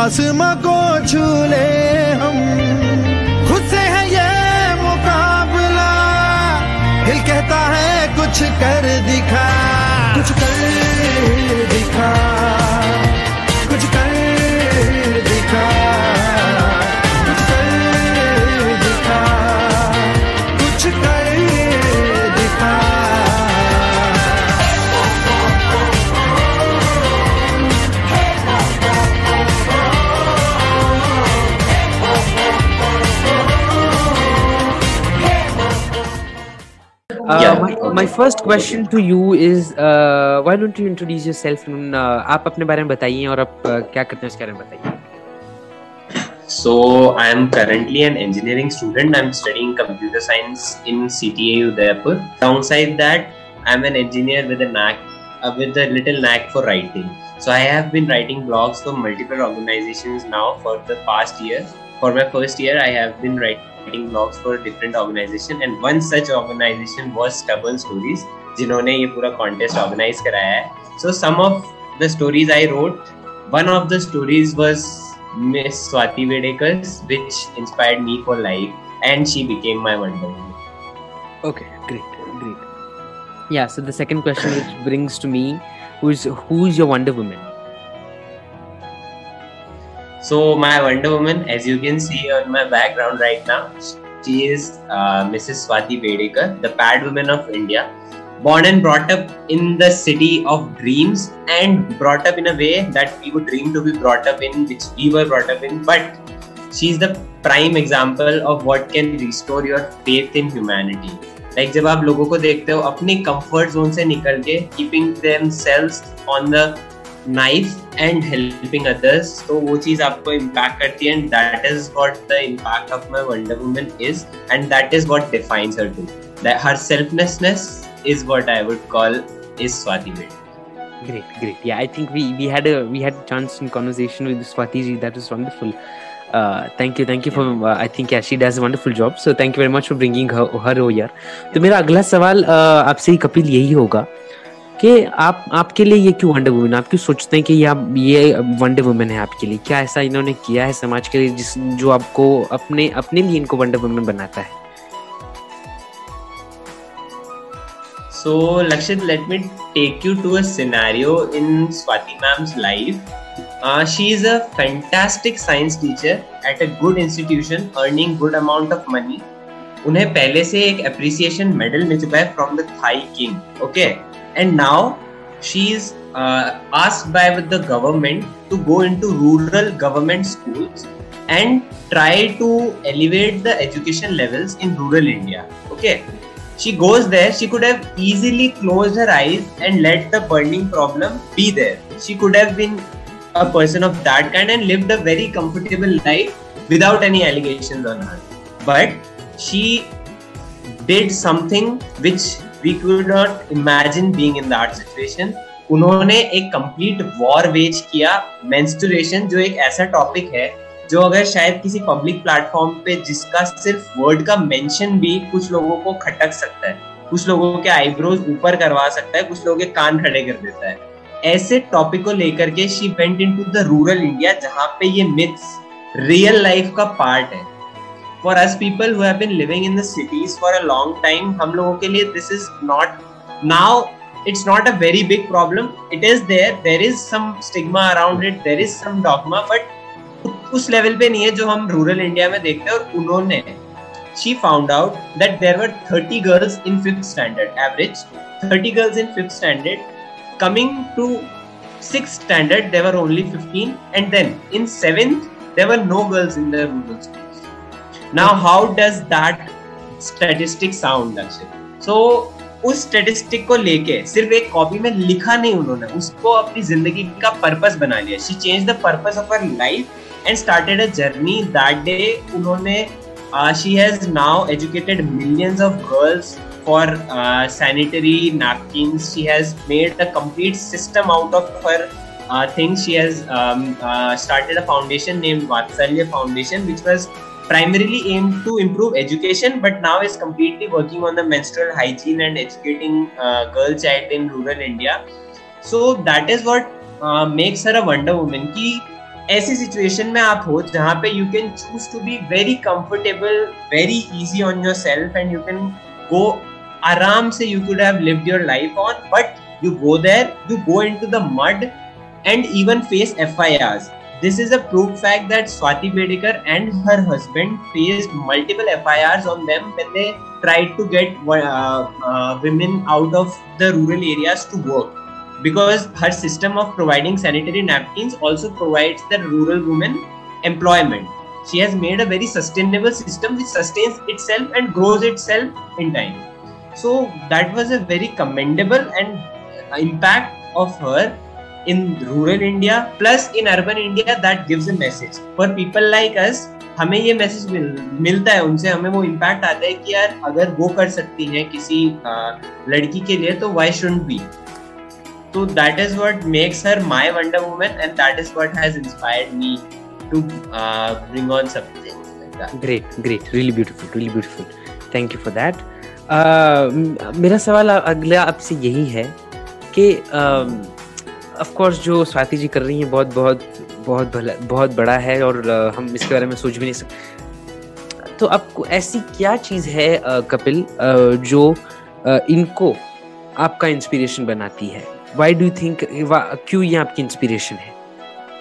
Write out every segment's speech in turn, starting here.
आसमां को छू ले हम। खुद से है ये मुकाबला। दिल कहता है, कुछ कर दिखा। कुछ कर Yeah. my, my first question to you is uh, why don't you introduce yourself and, uh, आप अपने बारे में बताइए और आप uh, क्या करते हैं उसके बारे में बताइए So I am currently an engineering student. I'm studying computer science in CTA Udaipur. Alongside that, I'm an engineer with a knack, uh, with a little knack for writing. So I have been writing blogs for multiple organizations now for the past year. For my first year, I have been writing blogs for different organizations, and one such organization was Stubborn Stories, जिन्होंने ये पूरा contest organize कराया है. So some of the stories I wrote, one of the stories was Miss Swati Vedekars, which inspired me for life, and she became my Wonder Woman. okay great great yeah so the second question which brings to me who's who's your Wonder Woman So my Wonder Woman, as you can see on my background right now, she is uh, Mrs. Swati Vedekar, the Pad Woman of India, born and brought up in the city of dreams, and brought up in a way that we would dream to be brought up in, which we were brought up in. But she's the prime example of what can restore your faith in humanity. Like जब आप लोगों को देखते हो अपने comfort zone से निकल के keeping themselves on the knife and helping others तो वो चीज़ आपको इम्पैक्ट करती है and that is what the impact of my wonder woman is and that is what defines her to her selflessness is what I would call is Swati Wade great great yeah i think we we had a we had a chance in conversation with swati ji that was wonderful uh, thank you thank you for uh, i think yeah she does a wonderful job so thank you very much for bringing her her over here तो मेरा अगला सवाल uh, आपसे ही कपिल यही होगा कि आप, आपके लिए ये क्यों वंडर वुमेन आप क्यों सोचते हैं कि ये आप, ये वंडर वुमेन है आपके लिए? क्या ऐसा इन्होंने किया है समाज के लिए जिस, जो आपको अपने अपने लिए इनको वंडर वुमेन बनाता है? So Lakshit let me take you to a scenario in Swati ma'am's life she is a fantastic science teacher at a good institution earning good amount of money उन्हें पहले से एक अप्रिसिएशन मेडल मिल चुका है from the Thai king okay? and now she is uh, asked by the government to go into rural government schools and try to elevate the education levels in rural India. Okay, she goes there, she could have easily closed her eyes and let the burning problem be there. She could have been a person of that kind and lived a very comfortable life without any allegations on her. But she did something which we could not imagine being in that situation. उन्होंने एक complete war wage किया menstruation जो एक ऐसा topic है, जो अगर शायद किसी पब्लिक प्लेटफॉर्म पे जिसका सिर्फ़ वर्ड का मेंशन भी कुछ लोगों को खटक सकता है, कुछ लोगों के आईब्रोज ऊपर करवा सकता है, कुछ लोगों के कान खड़े कर देता है। ऐसे टॉपिक को लेकर के she went into the rural India जहाँ पे ये मिथ्स रियल लाइफ का पार्ट है। for us people who have been living in the cities for a long time हम लोगों के लिए this is not now it's not a very big problem it is there there is some stigma around it there is some dogma but उस level पे नहीं है जो हम रूरल इंडिया में देखते हैं और उन्होंने she found out that there were 30 girls in fifth standard average 30 girls in fifth standard coming to sixth standard there were only 15 and then in seventh there were no girls in the rural schools now how does that statistic sound Lakshit? so उस statistic को लेके सिर्फ एक copy में लिखा नहीं उन्होंने उसको अपनी जिंदगी का पर्पस बना लिया she change the purpose of her life and started a journey that day उन्होंने she has now educated millions of girls for uh, sanitary napkins. She has made a complete system out of her uh, things. She has um, uh, started a foundation named Vatsalya Foundation, which was primarily aimed to improve education, but now is completely working on the menstrual hygiene and educating uh, girl child in rural India. So that is what uh, makes her a wonder woman. Ki ऐसी situation में आप हो जहाँ पे you can choose to be very comfortable very easy on your self and you can go आराम से you could have lived your life on but you go there you go into the mud and even face FIRs this is a proof fact that Swati Bedekar and her husband faced multiple FIRs on them when they tried to get uh, uh, women out of the rural areas to work. Because her system of providing sanitary napkins also provides the rural women employment. She has made a very sustainable system which sustains itself and grows itself in time. So that was a very commendable and impact of her in rural India plus in urban India that gives a message. For people like us हमें ये message मिल, मिलता है उनसे हमें वो impact आता है कि यार अगर वो कर सकती हैं किसी आ, लड़की के लिए तो वाई शुड बी तो that is what makes her my wonder woman and that is what has inspired me to bring on something great great really beautiful really beautiful thank you for that मेरा सवाल अगला आपसे यही है कि of course जो स्वाति जी कर रही हैं बहुत बहुत बहुत भला बहुत बड़ा है और हम इसके बारे में सोच भी नहीं सकते तो आपको ऐसी क्या चीज़ है कपिल जो इनको आपका इंस्पिरेशन बनाती है? व्हाई डू थिंक क्यों ये आपकी इंस्पिरेशन है?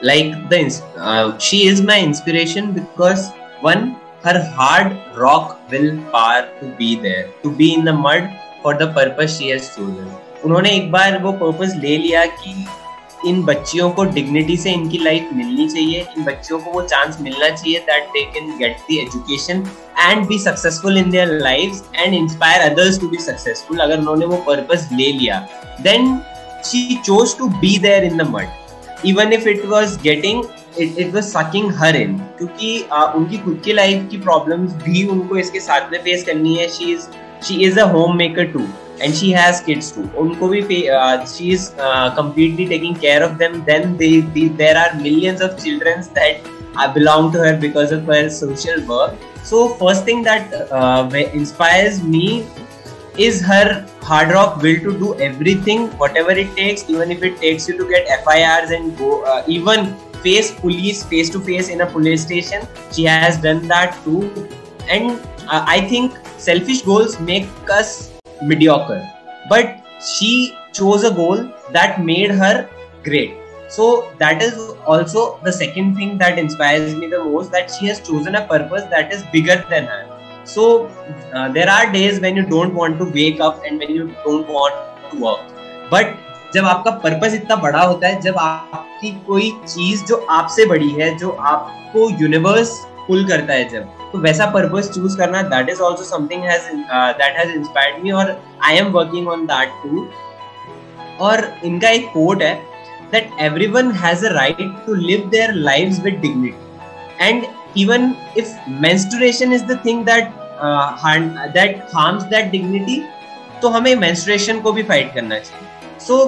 The uh, she is my inspiration because one her hard rock willpower to be there to be in the mud for the purpose she has chosen. उन्होंने एक बार वो purpose ले लिया कि इन बच्चियों को डिग्निटी से इनकी लाइफ मिलनी चाहिए, इन बच्चियों को वो चांस मिलना चाहिए that they can get the education and be successful in their lives and inspire others to be successful अगर उन्होंने वो पर्पस ले लिया then she chose to be there in the mud even if it was getting it it was sucking her in क्योंकि उनकी खुद की life की प्रॉब्लम्स भी उनको इसके साथ में फेस करनी है. She is she is a home maker too and she has kids too. unko bhi uh, she is uh, completely taking care of them. Then they, they, there are millions of children that belong to her because of her social work. So first thing that uh, inspires me is her hard rock will to do everything whatever it takes. Even if it takes you to get firs and go uh, even face police face to face in a police station she has done that too. And uh, i think selfish goals make us mediocre but she chose a goal that made her great so that is also the second thing that inspires me the most that she has chosen a purpose that is bigger than her so uh, there are days when you don't want to wake up and when you don't want to work but जब आपका purpose इतना बड़ा होता है जब आपकी कोई चीज़ जो आपसे बड़ी है जो आपको यूनिवर्स पुल करता है जब तो वैसा पर्पस चूज़ करना that is also something that has inspired me और I am working on that too और इनका एक कोट है everyone has a right to live their lives with dignity and even if menstruation is the thing that uh, harm, that harms that dignity तो हमें menstruation को भी fight करना चाहिए so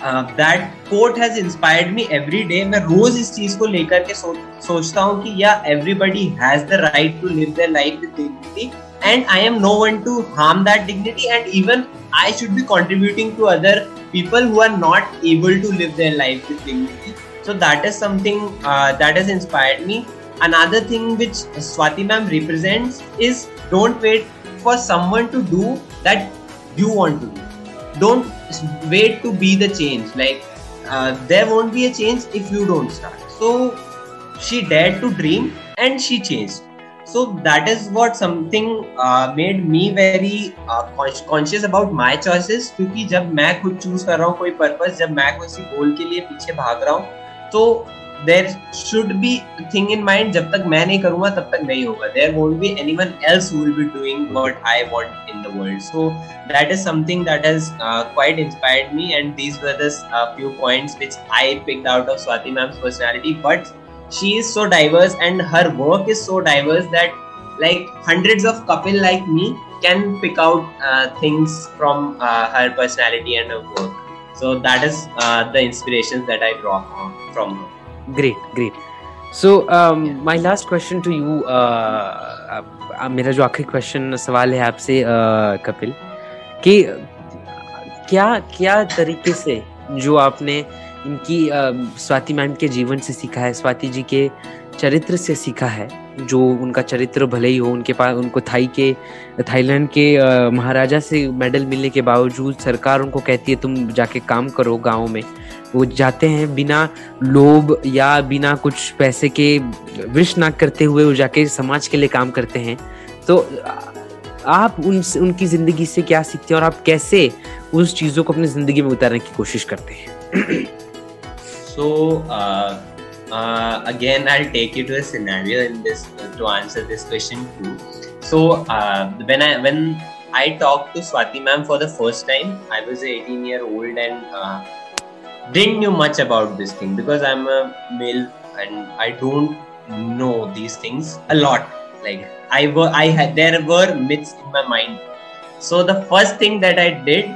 that quote has inspired me every day मैं रोज इस चीज़ को लेकर के सो, सोचता हूँ कि या everybody has the right to live the life with dignity and I am no one to harm that dignity and even I should be contributing to other people who are not able to live their life with dignity so that is something that is inspired me another thing which Swati ma'am represent is don't wait for someone to do that you want to do don't wait to be the change like uh, there won't be a change if you don't start so she dared to dream and she changed so that is what something uh, made me very uh, conscious about my choices क्योंकि जब मैं खुद choose कर रहा हूँ कोई purpose जब मैं किसी गोल के लिए पीछे भाग रहा हूँ तो there should be thing in mind जब तक मैं नहीं करूंगा तब तक नहीं होगा there won't be any one else will be doing what I want in the world so that is something that has quite inspired me and these were the few points which I picked out of Swati ma'am's personality but she is so diverse and her work is so diverse that like hundreds of couple like me can pick out uh, things from uh, her personality and her work so that is uh, the inspirations that i draw from her Great great so um, yeah. my last question to you uh, uh, मेरा जो आखिरी question सवाल है आपसे uh, Kapil कि क्या क्या तरीके से जो आपने इनकी uh, स्वाति मैम के जीवन से सीखा है स्वाति जी के चरित्र से सीखा है जो उनका चरित्र भले ही हो उनके पास उनको थाई के थाईलैंड के महाराजा से मेडल मिलने के बावजूद सरकार उनको कहती है तुम जाके काम करो गाँव में वो जाते हैं बिना लोभ या बिना कुछ पैसे के विश ना करते हुए वो जाके समाज के लिए काम करते हैं तो आप उन उनकी ज़िंदगी से क्या सीखते हैं और आप कैसे उस चीज़ों को अपनी ज़िंदगी में उतारने की कोशिश करते हैं so again I take you to a scenario in this to answer this question too so when I when I talked to Swati ma'am for the first time. I was 18 year old and uh, didn't know much about this thing because I'm a male and I don't know these things a lot. Like I were I had there were myths in my mind. So the first thing that I did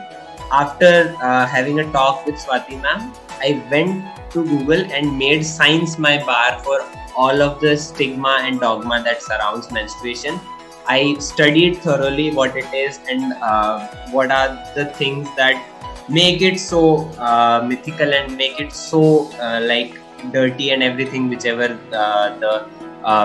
after uh, having a talk with Swati ma'am, I went to Google and made science my bar for all of the stigma and dogma that surrounds menstruation. I studied thoroughly what it is and uh, what are the things that make it so uh, mythical and make it so uh, like dirty and everything, whichever the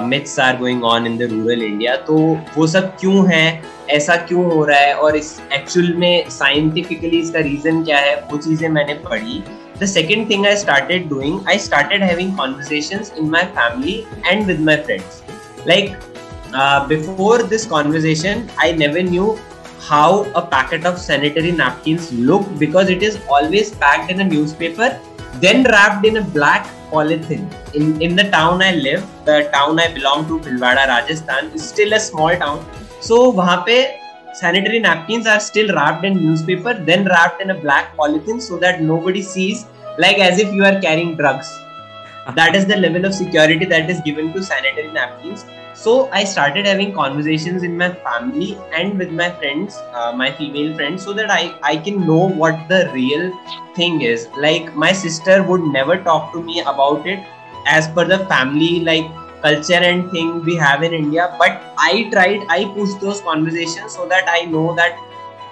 myths are going on in the rural India तो वो सब क्यों है? ऐसा क्यों हो रहा है? और इस एक्चुअल में साइंटिफिकली इसका रीजन क्या है? वो चीज़ें मैंने पढ़ी। The second thing I started doing I started having conversations in my family and with my friends like before this conversation I never knew how a packet of sanitary napkins look because it is always packed in a newspaper then wrapped in a black polythene. In, in the town I live, the town I belong to, Bhilwara, Rajasthan, is still a small town. So वहाँ पे sanitary napkins are still wrapped in newspaper, then wrapped in a black polythene so that nobody sees, like as if you are carrying drugs. that is the level of security that is given to sanitary napkins. So I started having conversations in my family and with my friends, uh, my female friends, so that I, I can know what the real thing is. Like my sister would never talk to me about it as per the family like culture and thing we have in India. But I tried, I pushed those conversations so that I know that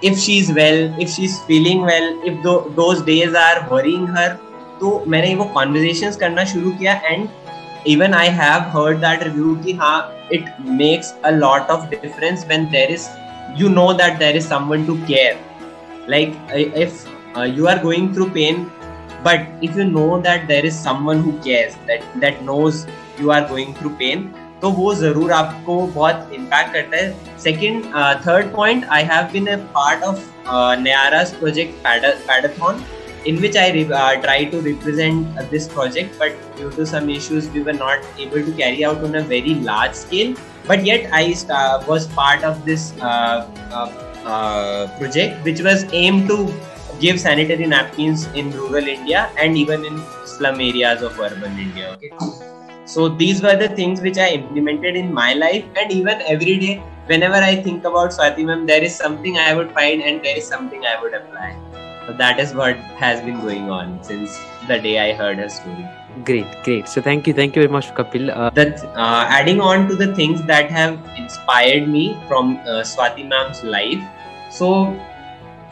if she's well, if she's feeling well, if th- those days are worrying her, तो मैंने वो conversation करना शुरू किया and even I have heard that review की हाँ it makes a lot of difference when there is you know that there is someone to care like if you are going through pain but if you know that there is someone who cares that knows you are going through pain तो वो ज़रूर आपको बहुत impact करता है। Second third point I have been a part of नयाराज project Padathon in which I uh, try to represent uh, this project, but due to some issues, we were not able to carry out on a very large scale. But yet, I uh, was part of this uh, uh, uh, project, which was aimed to give sanitary napkins in rural India and even in slum areas of urban India. Okay. So these were the things which I implemented in my life, and even every day, whenever I think about Swati ma'am, there is something I would find and there is something I would apply So that is what has been going on since the day I heard her story. Great, great. So thank you, thank you very much, Kapil. Uh, that uh, adding on to the things that have inspired me from uh, Swati ma'am's life. So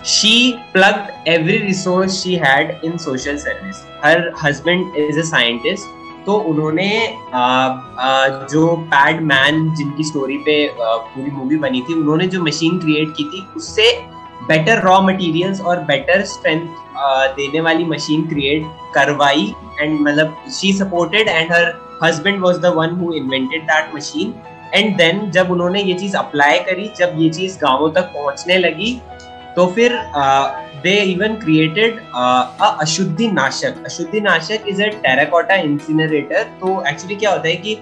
she plugged every resource she had in social service. Her husband is a scientist. तो उन्होंने आ, आ, जो pad man जिनकी story पे पूरी movie बनी थी उन्होंने जो मशीन क्रिएट की थी उससे बेटर रॉ मटेरियल्स और बेटर स्ट्रेंथ देने वाली मशीन क्रिएट करवाई एंड मतलब she supported and her husband was the one who invented that machine and then जब उन्होंने ये चीज़ अप्लाई करी, जब ये चीज़ गाँवों तक पहुँचने लगी तो फिर they even created Ashuddhi Nashak Ashuddhi Nashak is a terracotta incinerator तो एक्चुअली क्या होता है कि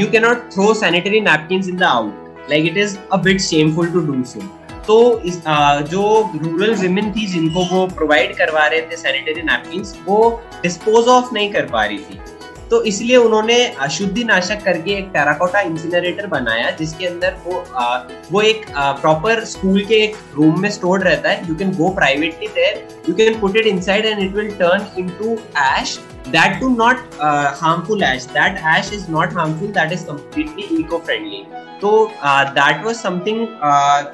you can not throw sanitary napkin in the out like it is a bit shameful to do so तो इस, आ, जो रूरल विमेन थी जिनको वो प्रोवाइड करवा रहे थे सैनिटरी नैपकिन वो डिस्पोज ऑफ़ नहीं कर पा रही थी। तो इसलिए उन्होंने अशुद्धि नाशक करके एक टेराकोटा इंसिनरेटर बनाया जिसके अंदर वो आ, वो एक प्रॉपर स्कूल के एक रूम में स्टोर्ड रहता है। You can go privately there you can put it inside and it will turn into ash that do not harmful ash that ash is not harmful that is completely eco friendly तो that was something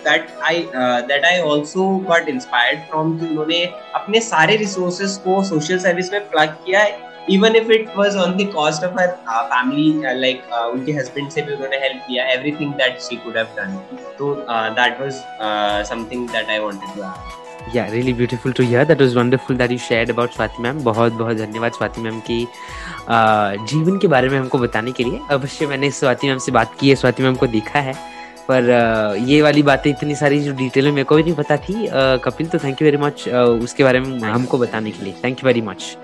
that I that I also got inspired from कि उन्होंने अपने सारे resources को social service में plug किया if it was on the cost of her uh, family uh, like uh, उनके husband से भी उन्होंने help किया everything that she could have done so uh, that was uh, something that I wanted to add yeah really beautiful to hear that was wonderful that you shared about Swati ma'am बहुत बहुत धन्यवाद Swati ma'am की जीवन के बारे में हमको बताने के लिए अवश्य मैंने स्वाति मैम से बात की है स्वाति मैम को देखा है पर ये वाली बातें इतनी सारी जो डिटेल में मेरे को भी नहीं पता थी कपिल तो थैंक यू वेरी मच उसके बारे में हमको बताने के लिए थैंक यू वेरी मच